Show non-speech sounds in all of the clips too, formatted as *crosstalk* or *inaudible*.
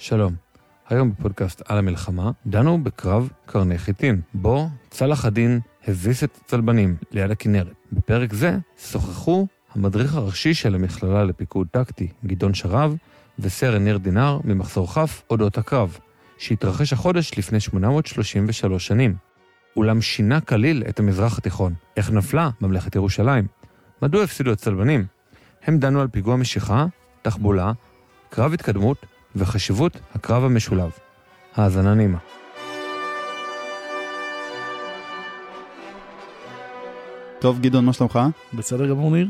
שלום, היום בפודקאסט על המלחמה דנו בקרב קרני חיטין, בו צלח הדין הביס את הצלבנים ליד הכנרת. בפרק זה שוחחו המדריך הראשי של המכללה לפיקוד טקטי, גדעון שרב, וסרן ניר דינר ממחזור כ' אודות הקרב, שהתרחש החודש לפני 833 שנים. אולם שינה כליל את המזרח התיכון. איך נפלה ממלכת ירושלים? מדוע הפסידו הצלבנים? הם דנו על פיגוע משיכה, תחבולה, קרב התקדמות וחשיבות הקרב המשולב. האזנה נעימה. טוב, גדעון, מה שלומך? בסדר גמור, ניר?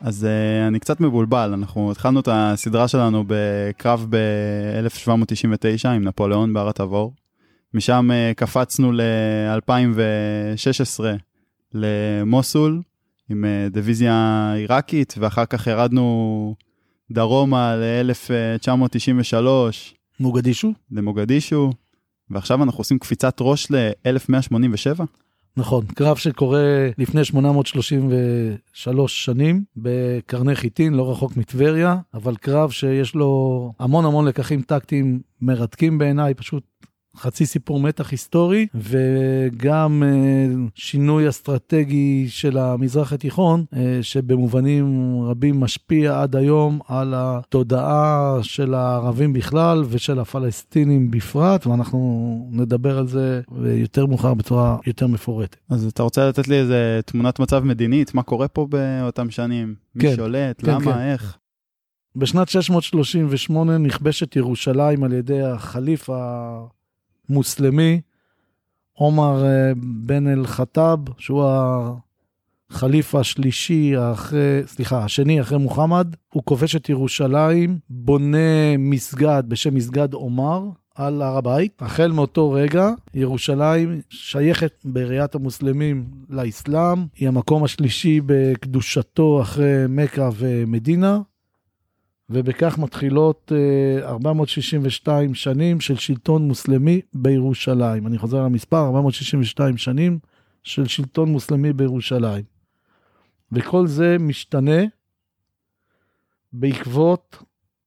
אז uh, אני קצת מבולבל, אנחנו התחלנו את הסדרה שלנו בקרב ב-1799 עם נפוליאון בהר התבור. משם uh, קפצנו ל-2016 למוסול עם uh, דיוויזיה עיראקית, ואחר כך ירדנו דרומה ל-1993. מוגדישו? למוגדישו, ועכשיו אנחנו עושים קפיצת ראש ל-1187. נכון, קרב שקורה לפני 833 שנים בקרני חיטין, לא רחוק מטבריה, אבל קרב שיש לו המון המון לקחים טקטיים מרתקים בעיניי, פשוט חצי סיפור מתח היסטורי וגם אה, שינוי אסטרטגי של המזרח התיכון, אה, שבמובנים רבים משפיע עד היום על התודעה של הערבים בכלל ושל הפלסטינים בפרט, ואנחנו נדבר על זה יותר מאוחר בצורה יותר מפורטת. אז אתה רוצה לתת לי איזה תמונת מצב מדינית, מה קורה פה באותם שנים? כן, מי שולט? כן, למה? כן. איך? בשנת 638 נכבשת ירושלים על ידי החליף המוסלמי עומר אה, בן אל-חטאב, שהוא החליף השלישי אחרי, סליחה, השני אחרי מוחמד. הוא כובש את ירושלים, בונה מסגד בשם מסגד עומר. על הר הבית. החל מאותו רגע, ירושלים שייכת בראיית המוסלמים לאסלאם, היא המקום השלישי בקדושתו אחרי מכה ומדינה, ובכך מתחילות אה, 462 שנים של שלטון מוסלמי בירושלים. אני חוזר על המספר, 462 שנים של שלטון מוסלמי בירושלים. וכל זה משתנה בעקבות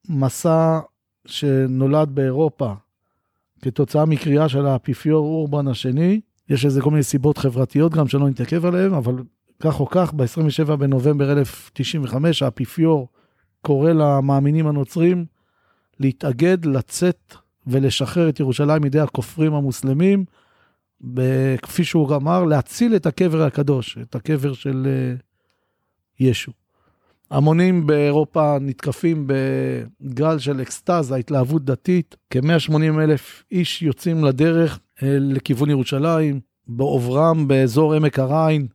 מסע שנולד באירופה כתוצאה מקריאה של האפיפיור אורבן השני. יש לזה כל מיני סיבות חברתיות גם שלא נתעכב עליהן, אבל כך או כך, ב-27 בנובמבר 1095 האפיפיור קורא למאמינים הנוצרים להתאגד, לצאת ולשחרר את ירושלים מידי הכופרים המוסלמים, כפי שהוא אמר, להציל את הקבר הקדוש, את הקבר של אה, ישו. המונים באירופה נתקפים בגל של אקסטזה, התלהבות דתית, כ-180 אלף איש יוצאים לדרך אה, לכיוון ירושלים, בעוברם באזור עמק הריין,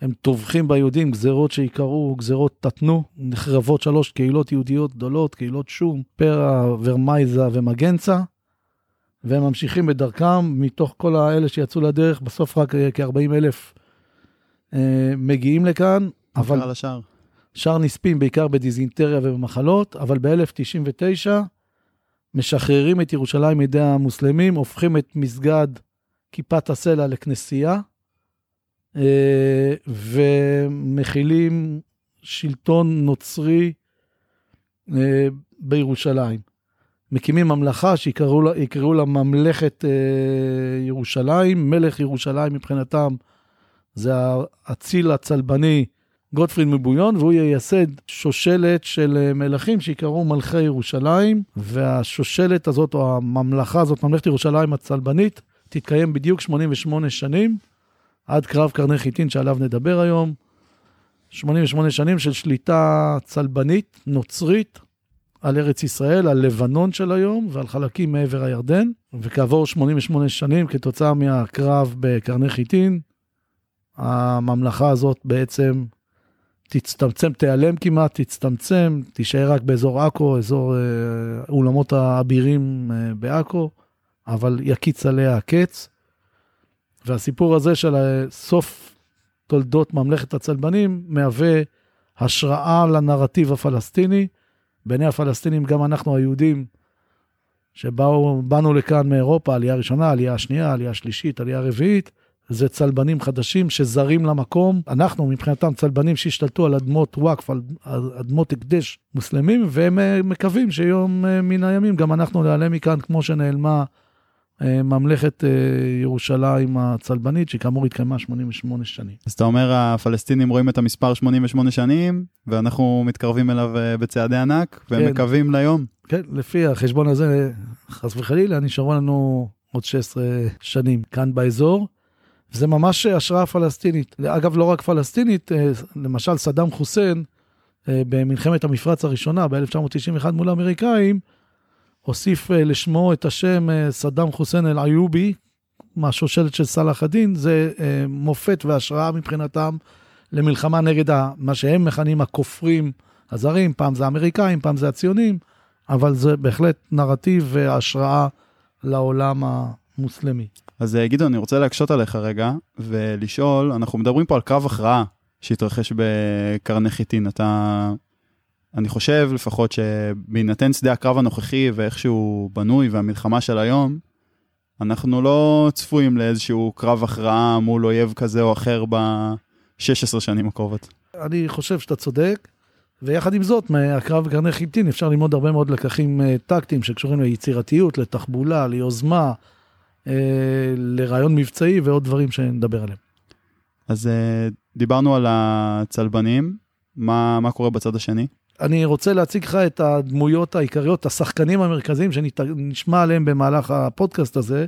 הם טובחים ביהודים, גזרות שיקראו גזרות תתנו, נחרבות שלוש קהילות יהודיות גדולות, קהילות שום, פרע, ורמייזה ומגנצה, והם ממשיכים בדרכם, מתוך כל האלה שיצאו לדרך, בסוף רק כ-40 אלף אה, מגיעים לכאן, אבל... על השאר. שאר נספים בעיקר בדיזינטריה ובמחלות, אבל ב-1099 משחררים את ירושלים מידי המוסלמים, הופכים את מסגד כיפת הסלע לכנסייה, אה, ומכילים שלטון נוצרי אה, בירושלים. מקימים ממלכה שיקראו לה, לה ממלכת אה, ירושלים, מלך ירושלים מבחינתם זה האציל הצלבני גוטפריד מבויון, והוא ייסד שושלת של מלכים שיקראו מלכי ירושלים, והשושלת הזאת, או הממלכה הזאת, ממלכת ירושלים הצלבנית, תתקיים בדיוק 88 שנים, עד קרב קרני חיטין שעליו נדבר היום. 88 שנים של שליטה צלבנית, נוצרית, על ארץ ישראל, על לבנון של היום ועל חלקים מעבר הירדן. וכעבור 88 שנים, כתוצאה מהקרב בקרני חיטין, הממלכה הזאת בעצם תצטמצם, תיעלם כמעט, תצטמצם, תישאר רק באזור עכו, אזור אה, אולמות האבירים אה, בעכו, אבל יקיץ עליה הקץ. והסיפור הזה של סוף תולדות ממלכת הצלבנים מהווה השראה לנרטיב הפלסטיני. בעיני הפלסטינים, גם אנחנו היהודים, שבאנו לכאן מאירופה, עלייה ראשונה, עלייה שנייה, עלייה שלישית, עלייה רביעית, זה צלבנים חדשים שזרים למקום. אנחנו מבחינתם צלבנים שהשתלטו על אדמות וואקף, על אדמות הקדש מוסלמים, והם אה, מקווים שיום אה, מן הימים גם אנחנו נעלה מכאן כמו שנעלמה ממלכת אה, ירושלים הצלבנית, שכאמור התקיימה 88 שנים. אז אתה אומר, הפלסטינים רואים את המספר 88 שנים, ואנחנו מתקרבים אליו אה, בצעדי ענק, כן. ומקווים ליום. כן, לפי החשבון הזה, חס וחלילה, נשארו לנו עוד 16 שנים כאן באזור. זה ממש השראה פלסטינית. אגב, לא רק פלסטינית, אה, למשל סדאם חוסיין, אה, במלחמת המפרץ הראשונה ב-1991 מול האמריקאים, הוסיף אה, לשמו את השם אה, סדאם חוסיין אל-איובי, מהשושלת של סלאח א-דין, זה אה, מופת והשראה מבחינתם למלחמה נגד מה שהם מכנים הכופרים הזרים, פעם זה האמריקאים, פעם זה הציונים, אבל זה בהחלט נרטיב והשראה לעולם המוסלמי. אז גדעון, אני רוצה להקשות עליך רגע, ולשאול, אנחנו מדברים פה על קרב הכרעה שהתרחש בקרני חיטין. אתה, אני חושב לפחות שבהינתן שדה הקרב הנוכחי ואיך שהוא בנוי והמלחמה של היום, אנחנו לא צפויים לאיזשהו קרב הכרעה מול אויב כזה או אחר ב-16 שנים הקרובות. אני חושב שאתה צודק, ויחד עם זאת, מהקרב בקרני חיטין אפשר ללמוד הרבה מאוד לקחים אה, טקטיים שקשורים ליצירתיות, לתחבולה, ליוזמה, אה, לרעיון מבצעי ועוד דברים שנדבר עליהם. אז אה, דיברנו על הצלבנים, מה, מה קורה בצד השני? אני רוצה להציג לך את הדמויות העיקריות, השחקנים המרכזיים שנשמע עליהם במהלך הפודקאסט הזה,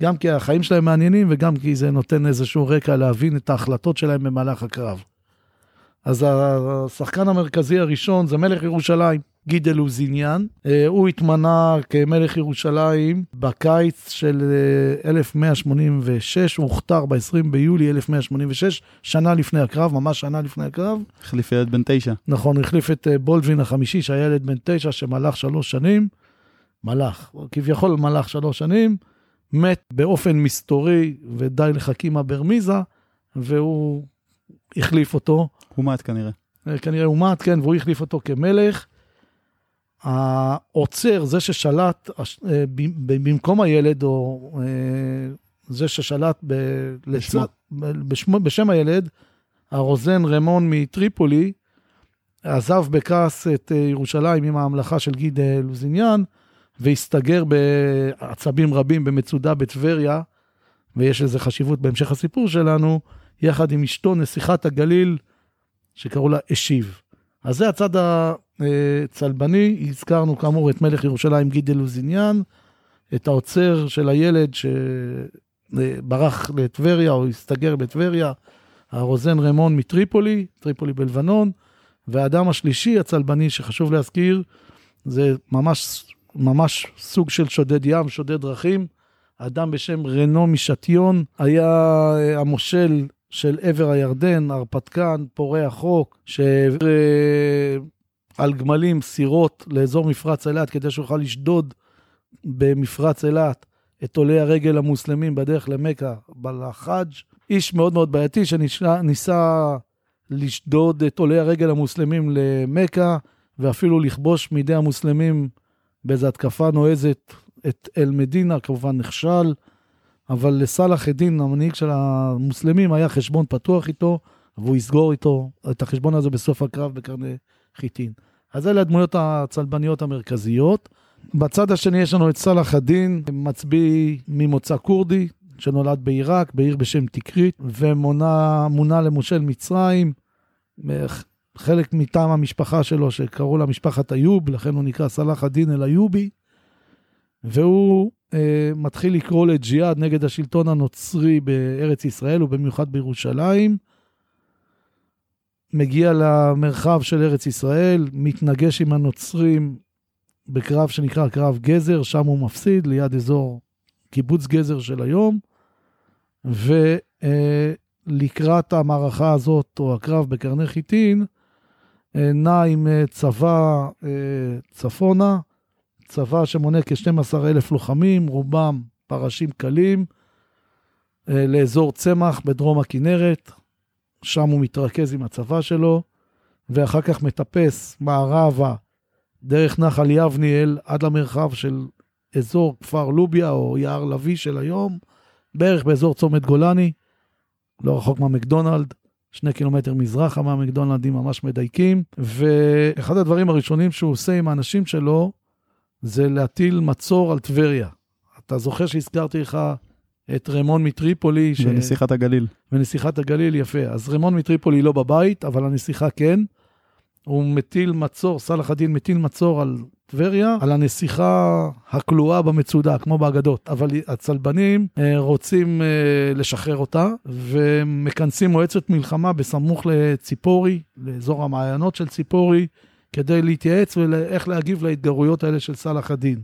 גם כי החיים שלהם מעניינים וגם כי זה נותן איזשהו רקע להבין את ההחלטות שלהם במהלך הקרב. אז השחקן המרכזי הראשון זה מלך ירושלים, גיד אלוזיניאן. אה, הוא התמנה כמלך ירושלים בקיץ של אה, 1186, הוא הוכתר ב-20 ביולי 1186, שנה לפני הקרב, ממש שנה לפני הקרב. החליף ילד בן תשע. נכון, הוא החליף את אה, בולדווין החמישי, שהיה ילד בן תשע, שמלך שלוש שנים. מלך, כביכול מלך שלוש שנים, מת באופן מסתורי ודי לחכימה ברמיזה, והוא החליף אותו. הוא מעט כנראה. אה, כנראה הוא מת, כן, והוא החליף אותו כמלך. העוצר, זה ששלט אה, במקום הילד, או אה, זה ששלט ב, בשמו. בשמו, בשם הילד, הרוזן רמון מטריפולי, עזב בכעס את אה, ירושלים עם ההמלכה של גיד לוזיניאן, והסתגר בעצבים רבים במצודה בטבריה, ויש לזה חשיבות בהמשך הסיפור שלנו, יחד עם אשתו נסיכת הגליל, שקראו לה אשיב. אז זה הצד הצלבני, הזכרנו כאמור את מלך ירושלים גיד אלוזיניאן, את העוצר של הילד שברח לטבריה או הסתגר בטבריה, הרוזן רמון מטריפולי, טריפולי בלבנון, והאדם השלישי הצלבני שחשוב להזכיר, זה ממש, ממש סוג של שודד ים, שודד דרכים. אדם בשם רנו משטיון היה אה, המושל של עבר הירדן, הרפתקן, פורע חוק, אה, על גמלים סירות לאזור מפרץ אילת כדי שיוכל לשדוד במפרץ אילת את עולי הרגל המוסלמים בדרך למכה בלחאג'. איש מאוד מאוד בעייתי שניסה לשדוד את עולי הרגל המוסלמים למכה, ואפילו לכבוש מידי המוסלמים באיזו התקפה נועזת את אל-מדינה, כמובן נכשל. אבל לסלאח א-דין, המנהיג של המוסלמים, היה חשבון פתוח איתו, והוא יסגור איתו את החשבון הזה בסוף הקרב בקרני חיטין. אז אלה הדמויות הצלבניות המרכזיות. בצד השני יש לנו את סלאח א-דין, מצביא ממוצא כורדי, שנולד בעיראק, בעיר בשם תקרית, ומונה למושל מצרים, חלק מטעם המשפחה שלו, שקראו לה משפחת איוב, לכן הוא נקרא סלאח א-דין אל-איובי, והוא אה, מתחיל לקרוא לג'יהאד נגד השלטון הנוצרי בארץ ישראל ובמיוחד בירושלים. מגיע למרחב של ארץ ישראל, מתנגש עם הנוצרים בקרב שנקרא קרב גזר, שם הוא מפסיד ליד אזור קיבוץ גזר של היום. ולקראת המערכה הזאת, או הקרב בקרני חיטין, אה, נע עם אה, צבא אה, צפונה, צבא שמונה כ-12 אלף לוחמים, רובם פרשים קלים, אה, לאזור צמח בדרום הכנרת, שם הוא מתרכז עם הצבא שלו, ואחר כך מטפס מערבה דרך נחל יבניאל עד למרחב של אזור כפר לוביה או יער לביא של היום, בערך באזור צומת גולני, לא רחוק מהמקדונלד, שני קילומטר מזרחה מהמקדונלדים ממש מדייקים, ואחד הדברים הראשונים שהוא עושה עם האנשים שלו, זה להטיל מצור על טבריה. אתה זוכר שהזכרתי לך את רמון מטריפולי? ש... ונסיכת הגליל. ונסיכת הגליל, יפה. אז רמון מטריפולי לא בבית, אבל הנסיכה כן. הוא מטיל מצור, סלאח א-דין מטיל מצור על טבריה, על הנסיכה הכלואה במצודה, כמו באגדות. אבל הצלבנים אה, רוצים אה, לשחרר אותה, ומכנסים מועצת מלחמה בסמוך לציפורי, לאזור המעיינות של ציפורי, כדי להתייעץ ואיך להגיב להתגרויות האלה של סלאח א-דין.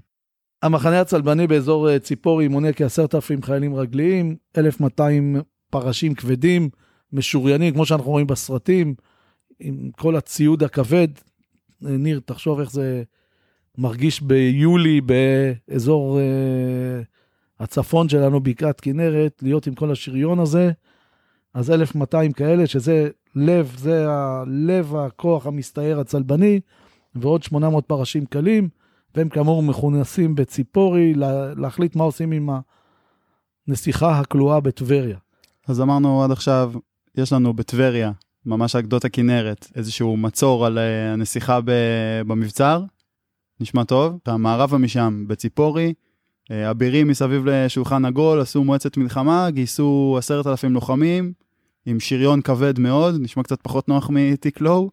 המחנה הצלבני באזור אה, ציפורי מונה כ-10,000 חיילים רגליים, 1,200 פרשים כבדים, משוריינים, כמו שאנחנו רואים בסרטים, עם כל הציוד הכבד. אה, ניר, תחשוב איך זה מרגיש ביולי באזור uh, הצפון שלנו, בקעת כנרת, להיות עם כל השריון הזה. אז 1,200 כאלה, שזה לב, זה הלב הכוח המסתער הצלבני, ועוד 800 פרשים קלים, והם כאמור מכונסים בציפורי, להחליט מה עושים עם הנסיכה הכלואה בטבריה. אז אמרנו עד עכשיו, יש לנו בטבריה, ממש על גדות הכנרת, איזשהו מצור על אה, הנסיכה במבצר, נשמע טוב. המערבה משם, בציפורי, אה, אבירים מסביב לשולחן עגול, עשו מועצת מלחמה, גייסו עשרת אלפים לוחמים, עם שריון כבד מאוד, נשמע קצת פחות נוח מתיק לואו,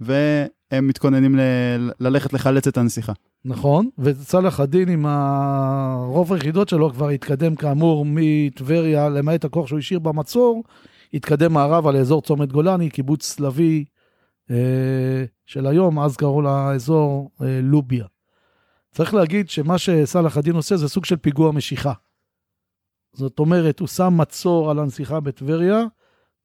והם מתכוננים ל- ללכת לחלץ את הנסיכה. נכון, וצלאח א-דין עם הרוב היחידות שלו כבר התקדם כאמור מטבריה, למעט הכוח שהוא השאיר במצור, התקדם מערבה לאזור צומת גולני, קיבוץ סלוי אה, של היום, אז קראו לאזור אה, לוביה. צריך להגיד שמה שסלאח א-דין עושה זה סוג של פיגוע משיכה. זאת אומרת, הוא שם מצור על הנסיכה בטבריה,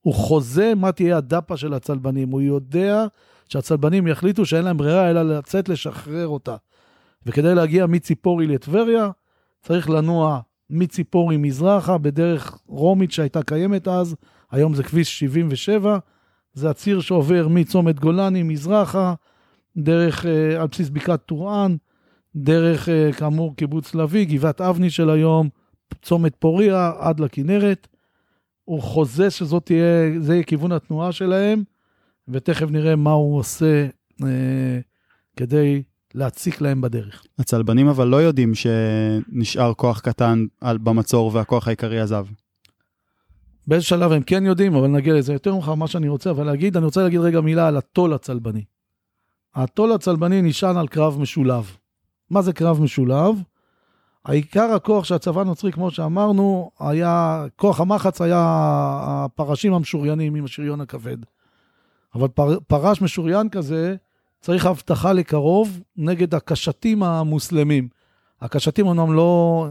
הוא חוזה מה תהיה הדפה של הצלבנים. הוא יודע שהצלבנים יחליטו שאין להם ברירה אלא לצאת לשחרר אותה. וכדי להגיע מציפורי לטבריה, צריך לנוע מציפורי מזרחה בדרך רומית שהייתה קיימת אז, היום זה כביש 77, זה הציר שעובר מצומת גולני מזרחה, דרך, אה, על בסיס בקעת טורען, דרך, אה, כאמור, קיבוץ לביא, גבעת אבני של היום, צומת פוריה עד לכנרת. הוא חוזה שזאת תהיה, זה יהיה כיוון התנועה שלהם, ותכף נראה מה הוא עושה אה, כדי להציק להם בדרך. הצלבנים אבל לא יודעים שנשאר כוח קטן על, במצור והכוח העיקרי עזב. באיזה שלב הם כן יודעים, אבל נגיע לזה יותר מאוחר, מה שאני רוצה אבל להגיד, אני רוצה להגיד רגע מילה על הטול הצלבני. הטול הצלבני נשען על קרב משולב. מה זה קרב משולב? העיקר הכוח שהצבא הנוצרי, כמו שאמרנו, היה, כוח המחץ היה הפרשים המשוריינים עם השריון הכבד. אבל פר, פרש משוריין כזה, צריך הבטחה לקרוב נגד הקשתים המוסלמים. הקשתים אומנם לא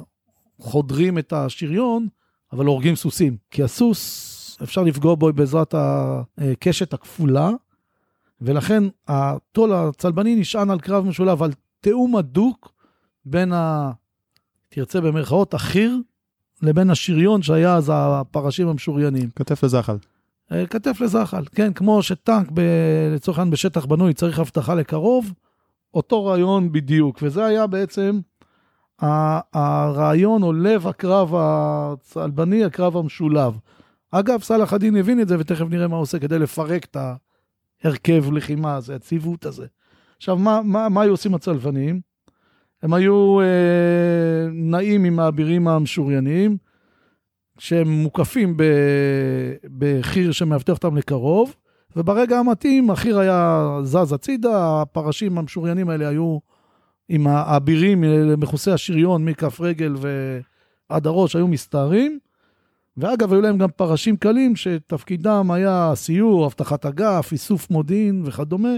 חודרים את השריון, אבל הורגים סוסים. כי הסוס, אפשר לפגוע בו בעזרת הקשת הכפולה, ולכן הטול הצלבני נשען על קרב משולב, על תיאום הדוק בין ה... תרצה במרכאות, החי"ר, לבין השריון שהיה אז הפרשים המשוריינים. כתף לזחל. אה, כתף לזחל, כן, כמו שטנק ב... לצורך העניין בשטח בנוי צריך אבטחה לקרוב, אותו רעיון בדיוק, וזה היה בעצם הרעיון או לב הקרב הצלבני, הקרב המשולב. אגב, סלאח א-דין הבין את זה, ותכף נראה מה הוא עושה כדי לפרק את ההרכב לחימה הזה, הציוות הזה. עכשיו, מה, מה, מה היו עושים הצלבנים? הם היו אה, נעים עם האבירים המשוריינים, שהם מוקפים בחי"ר שמאבטח אותם לקרוב, וברגע המתאים החי"ר היה זז הצידה, הפרשים המשוריינים האלה היו עם האבירים מכוסי השריון מכף רגל ועד הראש, היו מסתערים. ואגב, היו להם גם פרשים קלים שתפקידם היה סיור, אבטחת אגף, איסוף מודיעין וכדומה,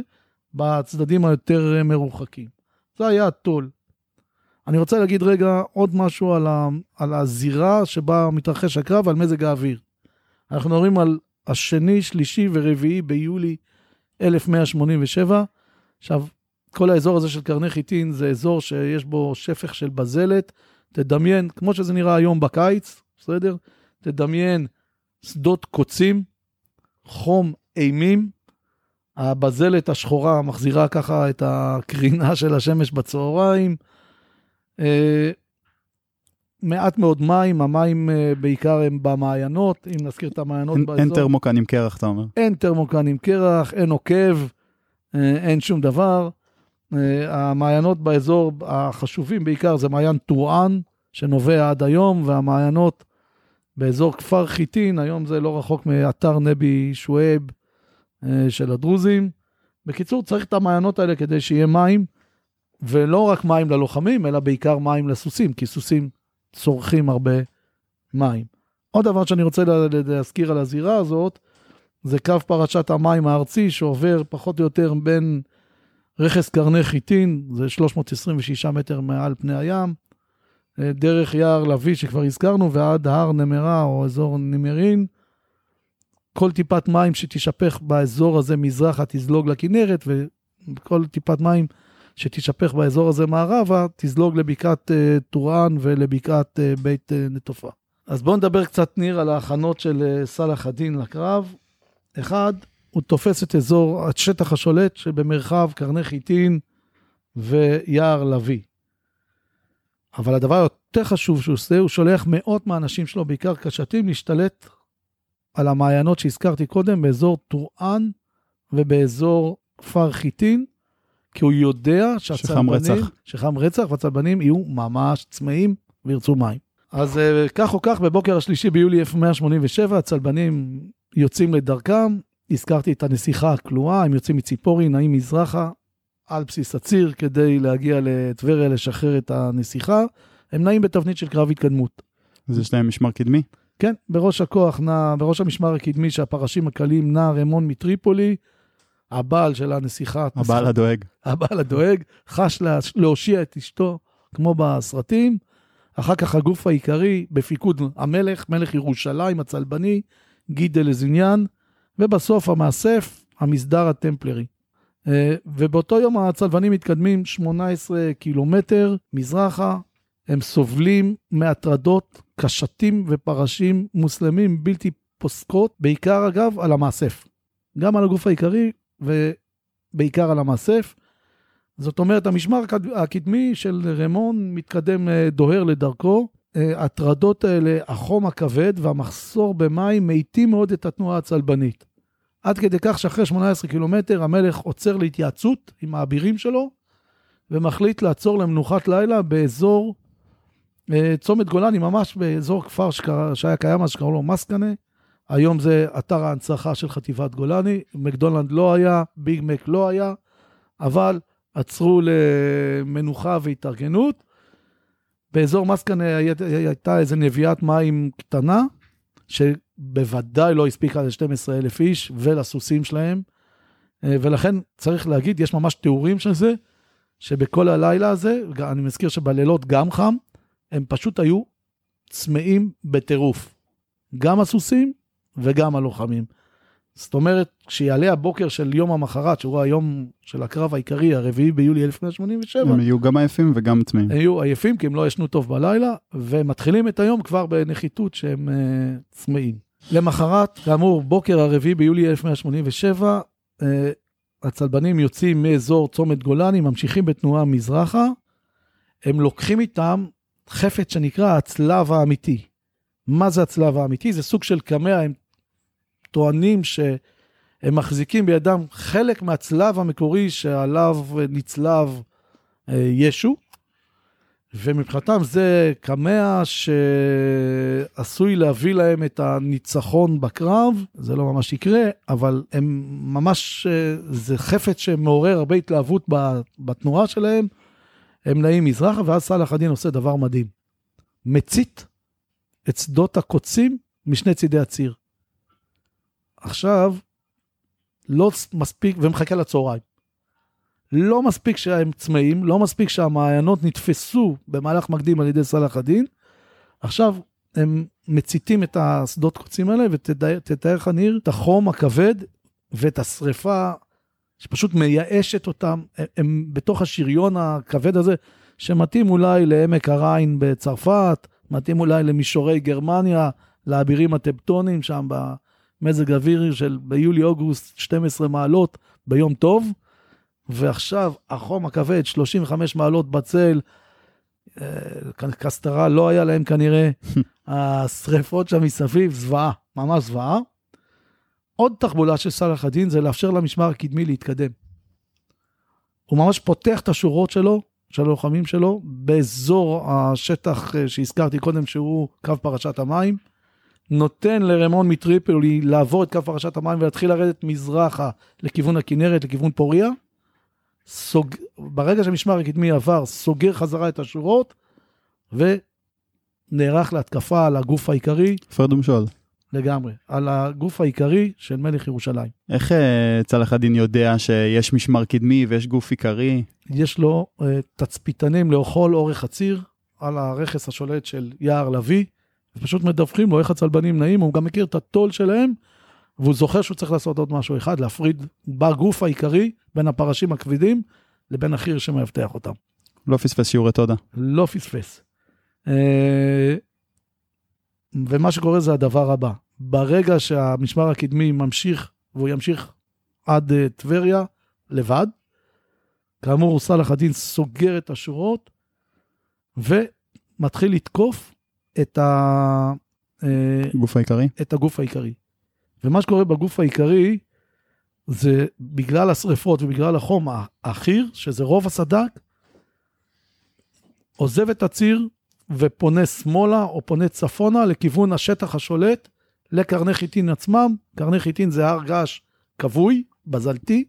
בצדדים היותר מרוחקים. זה היה הטול. אני רוצה להגיד רגע עוד משהו על, ה, על הזירה שבה מתרחש הקרב, על מזג האוויר. אנחנו מדברים על השני, שלישי ורביעי ביולי 1187. עכשיו, כל האזור הזה של קרני חיטין זה אזור שיש בו שפך של בזלת. תדמיין, כמו שזה נראה היום בקיץ, בסדר? תדמיין שדות קוצים, חום אימים, הבזלת השחורה מחזירה ככה את הקרינה של השמש בצהריים. אה, מעט מאוד מים, המים אה, בעיקר הם במעיינות, אם נזכיר את המעיינות אין, באזור. אין טרמוקן עם קרח, אתה אומר. אין טרמוקן עם קרח, אין עוקב, אה, אין שום דבר. המעיינות באזור החשובים בעיקר זה מעיין טורען, שנובע עד היום, והמעיינות באזור כפר חיטין, היום זה לא רחוק מאתר נבי שועייב של הדרוזים. בקיצור, צריך את המעיינות האלה כדי שיהיה מים, ולא רק מים ללוחמים, אלא בעיקר מים לסוסים, כי סוסים צורכים הרבה מים. עוד דבר שאני רוצה לה- להזכיר על הזירה הזאת, זה קו פרשת המים הארצי שעובר פחות או יותר בין רכס קרני חיטין, זה 326 מטר מעל פני הים, אה, דרך יער לביא שכבר הזכרנו, ועד הר נמרה או אזור נמרין. כל טיפת מים שתישפך באזור הזה מזרחה תזלוג לכנרת, וכל טיפת מים שתישפך באזור הזה מערבה תזלוג לבקעת אה, טורען ולבקעת אה, בית אה, נטופה. אז בואו נדבר קצת, ניר, על ההכנות של סלאח א-דין לקרב. אחד, הוא תופס את אזור, את שטח השולט שבמרחב קרני חיטין ויער לביא. אבל הדבר היותר חשוב שהוא עושה, הוא שולח מאות מהאנשים שלו, בעיקר קשתים, להשתלט על המעיינות שהזכרתי קודם, באזור טורען ובאזור כפר חיטין, כי הוא יודע שהצלבנים... רצח. שחם רצח, והצלבנים יהיו ממש צמאים וירצו מים. אז אה, כך או כך, בבוקר השלישי ביולי 1187, הצלבנים יוצאים לדרכם. הזכרתי את הנסיכה הכלואה, הם יוצאים מציפורי, נעים מזרחה, על בסיס הציר, כדי להגיע לטבריה לשחרר את הנסיכה. הם נעים בתבנית של קרב התקדמות. אז יש להם משמר קדמי. כן, בראש הכוח נע, בראש המשמר הקדמי שהפרשים הקלים נע רמון מטריפולי, הבעל של הנסיכה. הבעל הדואג. הבעל הדואג, חש לה, להושיע את אשתו, כמו בסרטים. אחר כך הגוף העיקרי בפיקוד המלך, מלך ירושלים הצלבני, גידל לזיניאן, ובסוף המאסף, המסדר הטמפלרי. אה, ובאותו יום הצלבנים מתקדמים 18 קילומטר מזרחה, הם סובלים מהטרדות קשתים ופרשים מוסלמים בלתי פוסקות, בעיקר אגב על המאסף. גם על הגוף העיקרי ובעיקר על המאסף. זאת אומרת, המשמר הקד- הקדמי של רמון מתקדם, אה, דוהר לדרכו. אה, הטרדות האלה, החום הכבד והמחסור במים מאיטים מאוד את התנועה הצלבנית. עד כדי כך שאחרי 18 קילומטר המלך עוצר להתייעצות עם האבירים שלו ומחליט לעצור למנוחת לילה באזור אה, צומת גולני, ממש באזור כפר שקרא, שהיה קיים אז שקראו לו מסקנה. היום זה אתר ההנצחה של חטיבת גולני, מקדונלד לא היה, ביג מק לא היה, אבל עצרו למנוחה והתארגנות. באזור מסקנה הי- הייתה איזו נביאת מים קטנה, שבוודאי לא הספיקה ל-12 אלף איש ולסוסים שלהם, אה, ולכן צריך להגיד, יש ממש תיאורים של זה, שבכל הלילה הזה, אני מזכיר שבלילות גם חם, הם פשוט היו צמאים בטירוף. גם הסוסים וגם הלוחמים. זאת אומרת, כשיעלה הבוקר של יום המחרת, שהוא היום של הקרב העיקרי, הרביעי ביולי 1187, הם יהיו גם עייפים וגם צמאים. הם יהיו עייפים כי הם לא ישנו טוב בלילה, ומתחילים את היום כבר בנחיתות שהם uh, צמאים. למחרת, כאמור, בוקר הרביעי ביולי 1187, uh, הצלבנים יוצאים מאזור צומת גולני, ממשיכים בתנועה מזרחה, הם לוקחים איתם חפץ שנקרא הצלב האמיתי. מה זה הצלב האמיתי? זה סוג של קמע, הם טוענים שהם מחזיקים בידם חלק מהצלב המקורי שעליו נצלב אה, ישו, ומבחינתם זה קמע שעשוי להביא להם את הניצחון בקרב, זה לא ממש יקרה, אבל הם ממש, אה, זה חפץ שמעורר הרבה התלהבות בתנועה שלהם. הם נעים מזרחה, ואז סאלח א-דין עושה דבר מדהים. מצית את שדות הקוצים משני צידי הציר. עכשיו, לא מספיק, ומחכה לצהריים. לא מספיק שהם צמאים, לא מספיק שהמעיינות נתפסו במהלך מקדים על ידי סלאח א-דין, עכשיו הם מציתים את השדות קוצים האלה, ותתאר לך ניר את החום הכבד ואת השריפה שפשוט מייאשת אותם, הם, הם בתוך השריון הכבד הזה, שמתאים אולי לעמק הריין בצרפת, מתאים אולי למישורי גרמניה, לאבירים הטבטונים שם במזג אוויר של ביולי-אוגוסט 12 מעלות ביום טוב. ועכשיו החום הכבד, 35 מעלות בצל, אה, קסטרה לא היה להם כנראה, *laughs* השריפות שם מסביב, זוועה, ממש זוועה. עוד תחבולה של סלאח א-דין זה לאפשר למשמר הקדמי להתקדם. הוא ממש פותח את השורות שלו, של הלוחמים שלו, באזור השטח אה, שהזכרתי קודם, שהוא קו פרשת המים. נותן לרמון מטריפולי לעבור את קו פרשת המים ולהתחיל לרדת מזרחה לכיוון הכנרת, לכיוון פוריה. סוג... ברגע שהמשמר הקדמי עבר, סוגר חזרה את השורות, ונערך להתקפה על הגוף העיקרי. פרד ומשול. לגמרי, על הגוף העיקרי של מלך ירושלים. איך אה, צלאח א-דין יודע שיש משמר קדמי ויש גוף עיקרי? יש לו uh, תצפיתנים לכל אורך הציר, על הרכס השולט של יער לביא, ופשוט מדווחים לו איך הצלבנים נעים, הוא גם מכיר את הטול שלהם, והוא זוכר שהוא צריך לעשות עוד משהו אחד, להפריד בגוף העיקרי בין הפרשים הכבדים לבין החי"ר שמאבטח אותם. לא פספס שיעורי תודה. לא פספס. אה, ומה שקורה זה הדבר הבא, ברגע שהמשמר הקדמי ממשיך, והוא ימשיך עד אה, טבריה לבד, כאמור, סלאח א-דין סוגר את השורות ומתחיל לתקוף את, ה... אה, גוף העיקרי? את הגוף העיקרי. ומה שקורה בגוף העיקרי, זה בגלל השריפות ובגלל החום, החי"ר, שזה רוב הסד"כ, עוזב את הציר ופונה שמאלה או פונה צפונה לכיוון השטח השולט לקרני חיטין עצמם. קרני חיטין זה הר געש כבוי, בזלתי,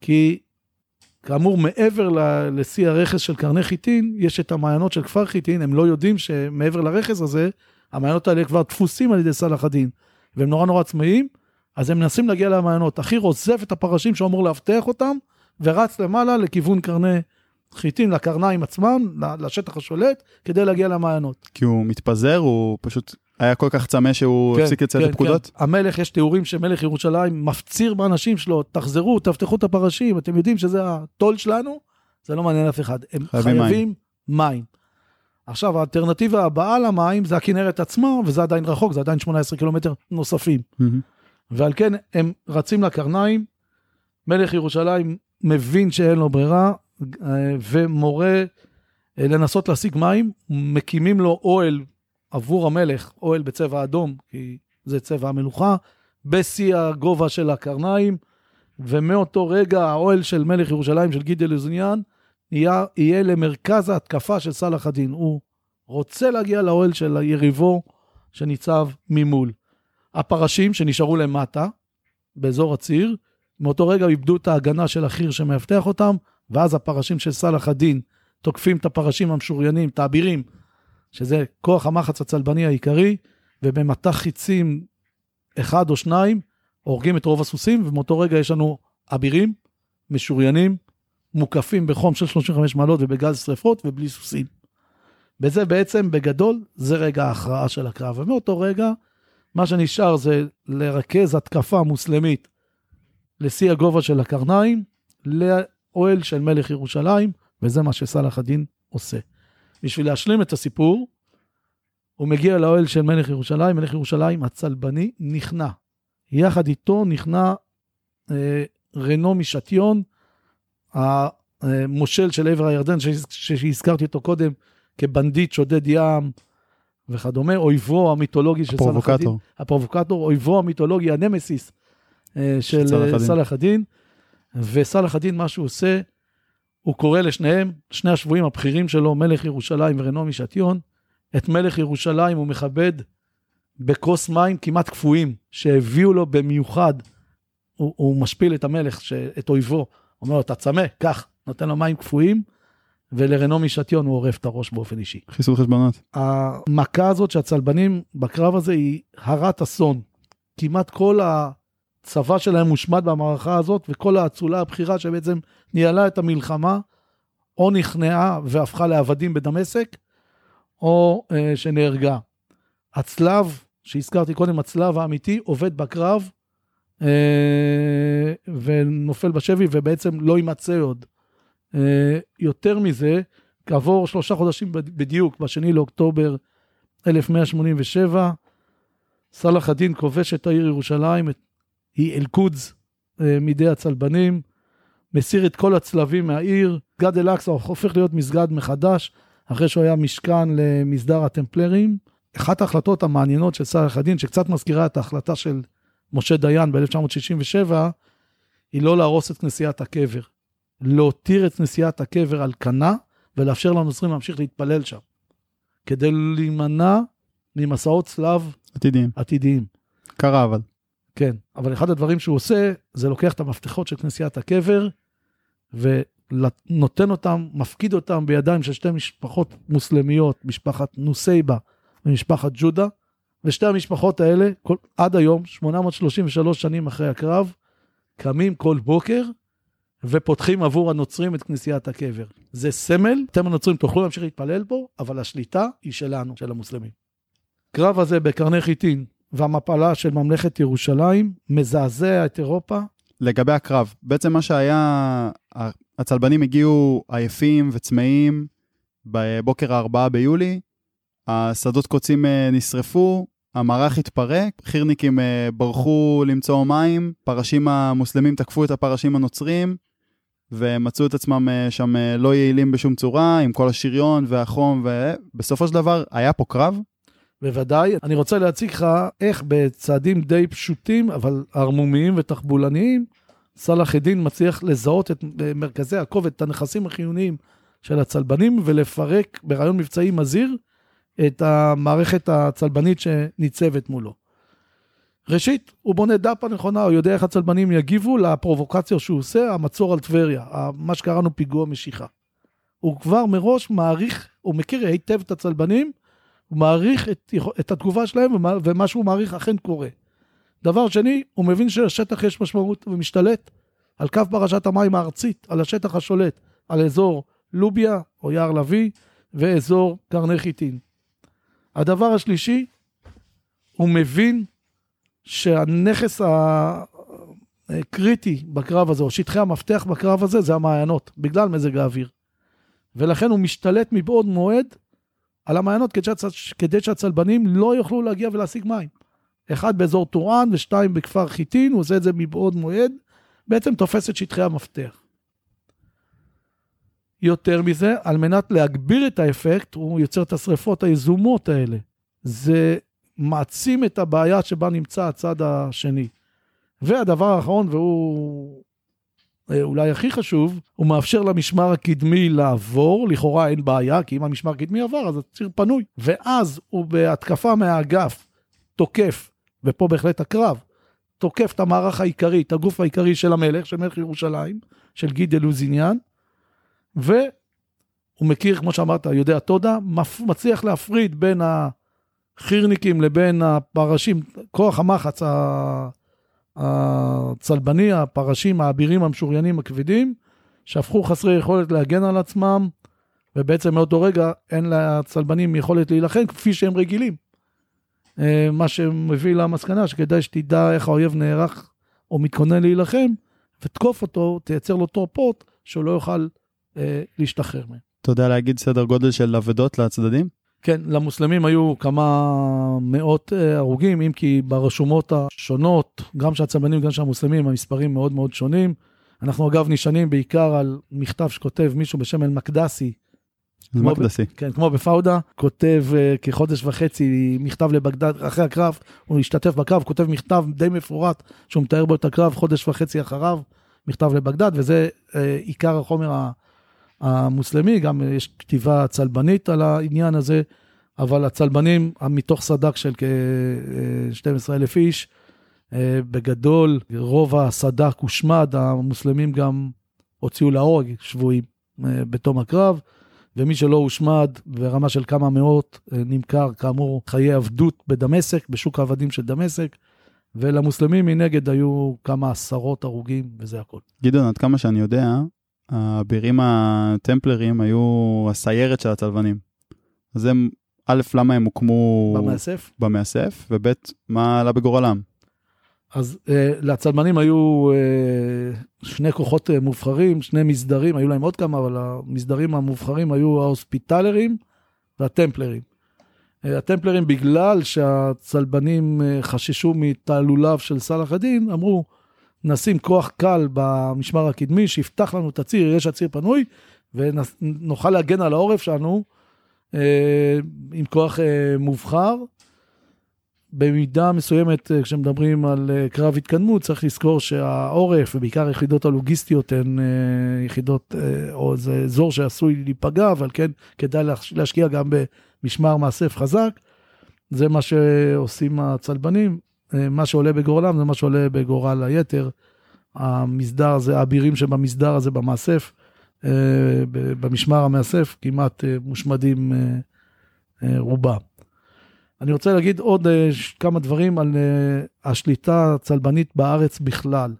כי כאמור, מעבר לשיא הרכס של קרני חיטין, יש את המעיינות של כפר חיטין, הם לא יודעים שמעבר לרכס הזה, המעיינות האלה כבר דפוסים על ידי סלאח א-דין, והם נורא נורא צמאים, אז הם מנסים להגיע למעיינות. החי"ר עוזב את הפרשים שהוא אמור לאבטח אותם, ורץ למעלה לכיוון קרני חיטין, לקרניים עצמם, לשטח השולט, כדי להגיע למעיינות. כי הוא מתפזר, הוא פשוט היה כל כך צמא שהוא כן, הפסיק לציית כן, לפקודות? כן. המלך, יש תיאורים שמלך ירושלים מפציר באנשים שלו, תחזרו, תפתחו את הפרשים, אתם יודעים שזה הטול שלנו, זה לא מעניין אף אחד. הם חייבים, חייבים מים. מים. עכשיו, האלטרנטיבה הבאה למים זה הכנרת עצמה, וזה עדיין רחוק, זה עדיין 18 קילומטר נוספים. Mm-hmm. ועל כן הם רצים לקרניים, מלך ירושלים מבין שאין לו ברירה, אה, ומורה אה, לנסות להשיג מים, מקימים לו אוהל עבור המלך אוהל בצבע אדום, כי זה צבע המלוכה, בשיא הגובה של הקרניים, ומאותו רגע האוהל של מלך ירושלים, של גידל עזוניאן, יהיה, יהיה למרכז ההתקפה של סלאח א-דין. הוא רוצה להגיע לאוהל של יריבו שניצב ממול. הפרשים שנשארו למטה, באזור הציר, מאותו רגע איבדו את ההגנה של החי"ר שמאבטח אותם, ואז הפרשים של סלאח א-דין תוקפים את הפרשים המשוריינים, את האבירים, שזה כוח המחץ הצלבני העיקרי, ובמטח חיצים אחד או שניים, הורגים את רוב הסוסים, ומאותו רגע יש לנו אבירים, משוריינים, מוקפים בחום של 35 מעלות ובגז שרפות ובלי סוסים. וזה בעצם, בגדול, זה רגע ההכרעה של הקרב. ומאותו רגע, מה שנשאר זה לרכז התקפה מוסלמית לשיא הגובה של הקרניים, לאוהל של מלך ירושלים, וזה מה שסלאח א-דין עושה. בשביל להשלים את הסיפור, הוא מגיע לאוהל של מלך ירושלים, מלך ירושלים הצלבני נכנע. יחד איתו נכנע אה, רנו משטיון, המושל של עבר הירדן, שהזכרתי אותו קודם כבנדיט שודד ים וכדומה, אויבו המיתולוגי של סלאח א-דין. הפרובוקטור, אויבו המיתולוגי, הנמסיס אה, של סלאח א-דין. וסלאח א-דין, מה שהוא עושה, הוא קורא לשניהם, שני השבויים הבכירים שלו, מלך ירושלים ורנומי שטיון, את מלך ירושלים הוא מכבד בכוס מים כמעט קפואים, שהביאו לו במיוחד, הוא, הוא משפיל את המלך, ש, את אויבו, אומר לו, אתה צמא, קח, נותן לו מים קפואים, ולרנומי שטיון הוא עורף את הראש באופן אישי. חיסול חשבונות. המכה הזאת שהצלבנים בקרב הזה היא הרת אסון. כמעט כל ה... הצבא שלהם מושמד במערכה הזאת, וכל האצולה הבכירה שבעצם ניהלה את המלחמה, או נכנעה והפכה לעבדים בדמשק, או אה, שנהרגה. הצלב, שהזכרתי קודם, הצלב האמיתי, עובד בקרב אה, ונופל בשבי ובעצם לא יימצא עוד. אה, יותר מזה, כעבור שלושה חודשים בדיוק, בשני לאוקטובר 1187, סלאח א-דין כובש את העיר ירושלים, את היא אל-קודס אה, מידי הצלבנים, מסיר את כל הצלבים מהעיר, מסגד אל-אקצא הופך להיות מסגד מחדש, אחרי שהוא היה משכן למסדר הטמפלרים. אחת ההחלטות המעניינות של סלאח א-דין, שקצת מזכירה את ההחלטה של משה דיין ב-1967, היא לא להרוס את כנסיית הקבר. להותיר את כנסיית הקבר על כנה ולאפשר לנוצרים להמשיך להתפלל שם. כדי להימנע ממסעות צלב עתידיים. עתידיים. קרה אבל. כן, אבל אחד הדברים שהוא עושה, זה לוקח את המפתחות של כנסיית הקבר, ונותן אותם, מפקיד אותם בידיים של שתי משפחות מוסלמיות, משפחת נוסייבה ומשפחת ג'ודה, ושתי המשפחות האלה, כל, עד היום, 833 שנים אחרי הקרב, קמים כל בוקר ופותחים עבור הנוצרים את כנסיית הקבר. זה סמל, אתם הנוצרים תוכלו להמשיך להתפלל פה, אבל השליטה היא שלנו, של המוסלמים. קרב הזה בקרני חיטין והמפלה של ממלכת ירושלים מזעזע את אירופה. לגבי הקרב, בעצם מה שהיה, הצלבנים הגיעו עייפים וצמאים בבוקר הארבעה ביולי, השדות קוצים אה, נשרפו, המערך התפרק, חירניקים אה, ברחו למצוא מים, פרשים המוסלמים תקפו את הפרשים הנוצרים, ומצאו את עצמם אה, שם לא יעילים בשום צורה, עם כל השריון והחום, ובסופו של דבר היה פה קרב. בוודאי. אני רוצה להציג לך איך בצעדים די פשוטים, אבל ערמומיים ותחבולניים, סלאח א-דין מצליח לזהות את מרכזי הכובד, את הנכסים החיוניים של הצלבנים, ולפרק ברעיון מבצעי מזהיר את המערכת הצלבנית שניצבת מולו. ראשית, הוא בונה דאפה נכונה, הוא יודע איך הצלבנים יגיבו לפרובוקציה שהוא עושה, המצור על טבריה, מה שקראנו פיגוע משיכה. הוא כבר מראש מעריך, הוא מכיר היטב את הצלבנים, הוא מעריך את, את התגובה שלהם, ומה שהוא מעריך אכן קורה. דבר שני, הוא מבין שלשטח יש משמעות ומשתלט על קו פרשת המים הארצית, על השטח השולט, על אזור לוביה או יער לביא ואזור קרני חיטין. הדבר השלישי, הוא מבין שהנכס הקריטי בקרב הזה, או שטחי המפתח בקרב הזה, זה המעיינות, בגלל מזג האוויר. ולכן הוא משתלט מבעוד מועד על המעיינות כדי, שהצ... כדי שהצלבנים לא יוכלו להגיע ולהשיג מים. אחד באזור טורען ושתיים בכפר חיטין, הוא עושה את זה מבעוד מועד, בעצם תופס את שטחי המפתח. יותר מזה, על מנת להגביר את האפקט, הוא יוצר את השריפות היזומות האלה. זה מעצים את הבעיה שבה נמצא הצד השני. והדבר האחרון, והוא אולי הכי חשוב, הוא מאפשר למשמר הקדמי לעבור, לכאורה אין בעיה, כי אם המשמר הקדמי עבר, אז הציר פנוי. ואז הוא בהתקפה מהאגף תוקף, ופה בהחלט הקרב, תוקף את המערך העיקרי, את הגוף העיקרי של המלך, של מלך ירושלים, של גידי לוזיניאן, והוא מכיר, כמו שאמרת, יודע תודה, מצליח להפריד בין החירניקים לבין הפרשים, כוח המחץ הצלבני, הפרשים, האבירים, המשוריינים, הכבדים, שהפכו חסרי יכולת להגן על עצמם, ובעצם מאותו רגע אין לצלבנים יכולת להילחם כפי שהם רגילים. אה, מה שמביא למסקנה שכדאי שתדע איך האויב נערך או מתכונן להילחם, ותקוף אותו, תייצר לו טורפות שהוא לא יוכל אה, להשתחרר מהם. אתה יודע להגיד סדר גודל של אבדות לצדדים? כן, למוסלמים היו כמה מאות אה, הרוגים, אם כי ברשומות השונות, גם של הצלבנים וגם של המוסלמים, המספרים מאוד מאוד שונים. אנחנו אגב נשענים בעיקר על מכתב שכותב מישהו בשם אל-מקדסי. מקדסי. כן, כמו בפאודה, כותב uh, כחודש וחצי מכתב לבגדד, אחרי הקרב, הוא השתתף בקרב, כותב מכתב די מפורט, שהוא מתאר בו את הקרב חודש וחצי אחריו, מכתב לבגדד, וזה uh, עיקר החומר המוסלמי, גם יש כתיבה צלבנית על העניין הזה, אבל הצלבנים, מתוך סד"כ של כ-12 אלף איש, אה, בגדול, רוב הסד"כ הושמד, המוסלמים גם הוציאו להורג שבויים אה, בתום הקרב, ומי שלא הושמד ברמה של כמה מאות אה, נמכר כאמור חיי עבדות בדמשק, בשוק העבדים של דמשק, ולמוסלמים מנגד היו כמה עשרות הרוגים וזה הכל. גדעון, עד כמה שאני יודע, האבירים הטמפלרים היו הסיירת של הצלבנים. אז הם, א', למה הם הוקמו... במאסף? במאסף, וב', מה עלה בגורלם? אז אה, לצלמנים היו אה, שני כוחות אה, מובחרים, שני מסדרים, היו להם עוד כמה, אבל המסדרים המובחרים היו ההוספיטלרים והטמפלרים. אה, הטמפלרים, בגלל שהצלבנים אה, חששו מתעלוליו של סלאח א-דין, אמרו, נשים כוח קל במשמר הקדמי, שיפתח לנו את הציר, יש הציר פנוי, ונוכל להגן על העורף שלנו אה, עם כוח אה, מובחר. במידה מסוימת, אה, כשמדברים על אה, קרב התקדמות, צריך לזכור שהעורף, ובעיקר היחידות הלוגיסטיות, הן אה, יחידות, או זה אזור שעשוי להיפגע, אבל כן, כדאי להש- להשקיע גם במשמר מאסף חזק. זה מה שעושים הצלבנים. אה, מה שעולה בגורלם זה מה שעולה בגורל היתר. המסדר הזה, האבירים שבמסדר הזה במאסף, אה, במשמר המאסף, כמעט אה, מושמדים רובם. אני רוצה להגיד עוד כמה דברים על השליטה הצלבנית בארץ בכלל.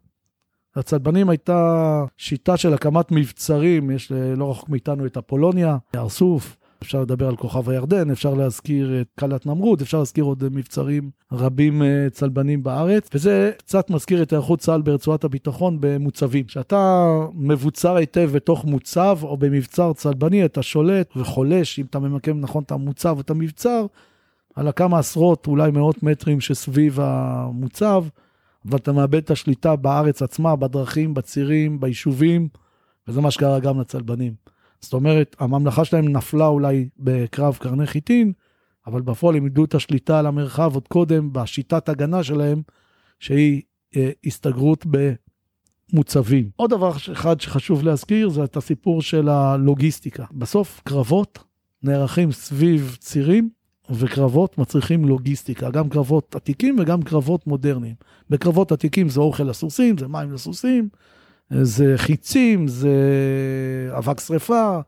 הצלבנים הייתה שיטה של הקמת מבצרים, יש לא רחוק מאיתנו את אפולוניה, ארסוף, אפשר לדבר על כוכב הירדן, אפשר להזכיר את קלת נמרוד, אפשר להזכיר עוד מבצרים רבים אה, צלבנים בארץ, וזה קצת מזכיר את היערכות צה"ל ברצועת הביטחון במוצבים. כשאתה מבוצר היטב בתוך מוצב או במבצר צלבני, אתה שולט וחולש, אם אתה ממקם נכון את המוצב או את המבצר, על הכמה עשרות, אולי מאות מטרים שסביב המוצב, אבל אתה מאבד את השליטה בארץ עצמה, בדרכים, בצירים, ביישובים, וזה מה שקרה גם לצלבנים. זאת אומרת, הממלכה שלהם נפלה אולי בקרב קרני חיטין, אבל בפועל הם איבדו את השליטה על המרחב עוד קודם בשיטת הגנה שלהם, שהיא אה, הסתגרות במוצבים. עוד דבר אחד שחשוב להזכיר זה את הסיפור של הלוגיסטיקה. בסוף קרבות נערכים סביב צירים, וקרבות מצריכים לוגיסטיקה, גם קרבות עתיקים וגם קרבות מודרניים. בקרבות עתיקים זה אוכל לסוסים, זה מים לסוסים, זה חיצים, זה אבק שרפה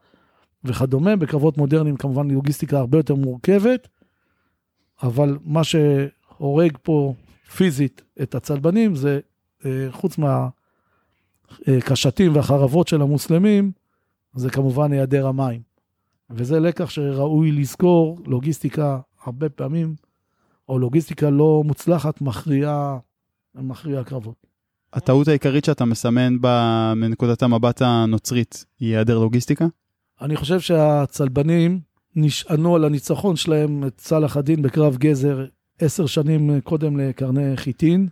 וכדומה. בקרבות מודרניים כמובן לוגיסטיקה הרבה יותר מורכבת, אבל מה שהורג פה פיזית את הצלבנים זה, אה, חוץ מהקשתים והחרבות של המוסלמים, זה כמובן היעדר המים. וזה לקח שראוי לזכור, לוגיסטיקה הרבה פעמים, או לוגיסטיקה לא מוצלחת, מכריעה, מכריעה קרבות. הטעות העיקרית שאתה מסמן בה מנקודת המבט הנוצרית היא היעדר לוגיסטיקה? אני חושב שהצלבנים נשענו על הניצחון שלהם, את צלאח א-דין בקרב גזר עשר שנים קודם לקרני חיטין,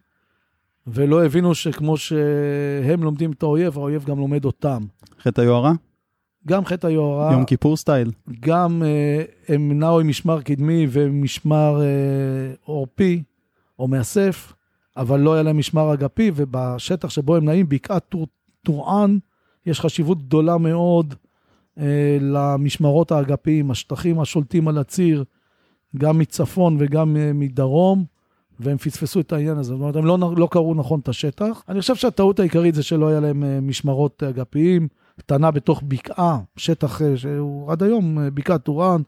ולא הבינו שכמו שהם לומדים את האויב, האויב גם לומד אותם. חטא היוהרה? גם חטא היוהרה, יום כיפור סטייל. גם אה, הם נעו עם משמר קדמי ומשמר אה, עורפי או מאסף, אבל לא היה להם משמר אגפי, ובשטח שבו הם נעים, בקעת טור, טורען, יש חשיבות גדולה מאוד אה, למשמרות האגפיים, השטחים השולטים על הציר, גם מצפון וגם אה, מדרום, והם פספסו את העניין הזה. זאת אומרת, הם לא, לא קראו נכון את השטח. אני חושב שהטעות העיקרית זה שלא היה להם אה, משמרות אגפיים. קטנה בתוך בקעה, שטח אה, שהוא עד היום אה, בקעת טורען,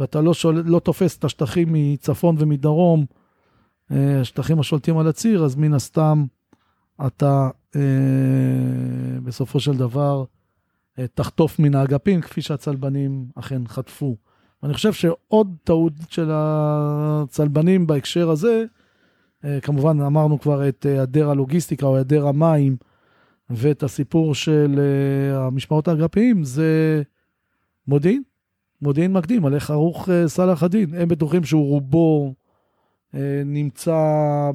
ואתה לא, שול, לא תופס את השטחים מצפון ומדרום, השטחים השולטים על הציר, אז מן הסתם אתה אה, בסופו של דבר אה, תחטוף מן האגפים, כפי שהצלבנים אכן חטפו. ואני חושב שעוד טעות של הצלבנים בהקשר הזה, אה, כמובן אמרנו כבר את היעדר הלוגיסטיקה או היעדר המים, ואת הסיפור של המשמרות האגפיים זה מודיעין, מודיעין מקדים על איך ערוך סלאח א-דין. הם בטוחים שהוא רובו נמצא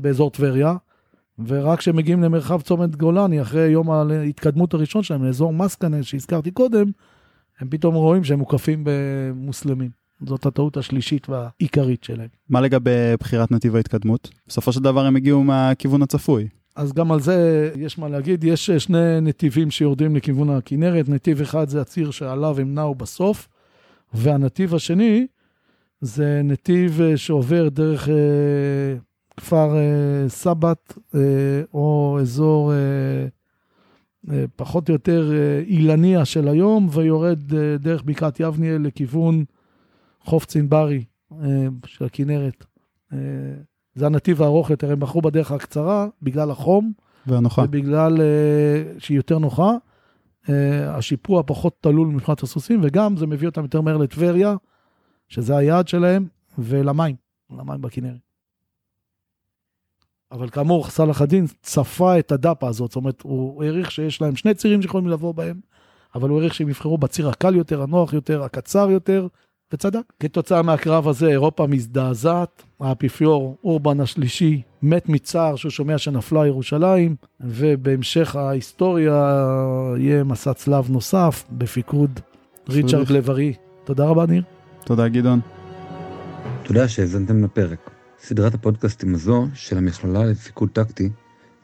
באזור טבריה, ורק כשהם מגיעים למרחב צומת גולני, אחרי יום ההתקדמות הראשון שלהם, לאזור מסקנה שהזכרתי קודם, הם פתאום רואים שהם מוקפים במוסלמים. זאת הטעות השלישית והעיקרית שלהם. מה לגבי בחירת נתיב ההתקדמות? בסופו של דבר הם הגיעו מהכיוון הצפוי. אז גם על זה יש מה להגיד. יש שני נתיבים שיורדים לכיוון הכנרת. נתיב אחד זה הציר שעליו הם נעו בסוף, והנתיב השני זה נתיב שעובר דרך אה, כפר אה, סבת, אה, או אזור אה, אה, פחות או יותר אה, אילניה של היום, ויורד אה, דרך בקעת יבניאל לכיוון חוף צינברי אה, של הכנרת. אה, זה הנתיב הארוך יותר, הם בחרו בדרך הקצרה בגלל החום, והנוחה. ובגלל שהיא יותר נוחה. השיפוע פחות תלול מבחינת הסוסים, וגם זה מביא אותם יותר מהר לטבריה, שזה היעד שלהם, ולמים, למים בכנרת. אבל כאמור, סלאח א-דין צפה את הדאפה הזאת, זאת אומרת, הוא העריך שיש להם שני צירים שיכולים לבוא בהם, אבל הוא העריך שהם יבחרו בציר הקל יותר, הנוח יותר, הקצר יותר, וצדק. כתוצאה מהקרב הזה, אירופה מזדעזעת, האפיפיור אורבן השלישי מת מצער שהוא שומע שנפלה ירושלים, ובהמשך ההיסטוריה יהיה מסע צלב נוסף בפיקוד ריצ'רד לב-ארי. תודה רבה, ניר. תודה, גדעון. תודה שהאזנתם לפרק. סדרת הפודקאסטים הזו של המכללה לפיקוד טקטי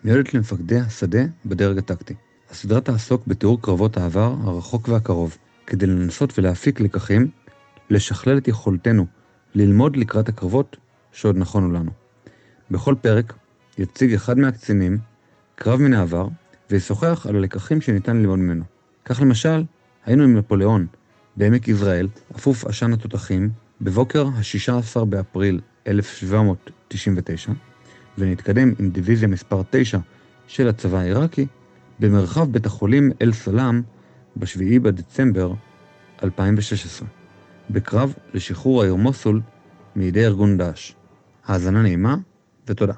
מיועדת למפקדי השדה בדרג הטקטי. הסדרה תעסוק בתיאור קרבות העבר הרחוק והקרוב, כדי לנסות ולהפיק לקחים, לשכלל את יכולתנו ללמוד לקראת הקרבות שעוד נכונו לנו. בכל פרק יציג אחד מהקצינים קרב מן העבר וישוחח על הלקחים שניתן ללמוד ממנו. כך למשל, היינו עם נפוליאון בעמק יזרעאל, אפוף עשן התותחים, בבוקר ה-16 באפריל 1799, ונתקדם עם דיוויזיה מספר 9 של הצבא העיראקי במרחב בית החולים אל-סלאם ב-7 בדצמבר 2016, בקרב לשחרור העיר מוסול מידי ארגון דאעש. האזנה נעימה ותודה.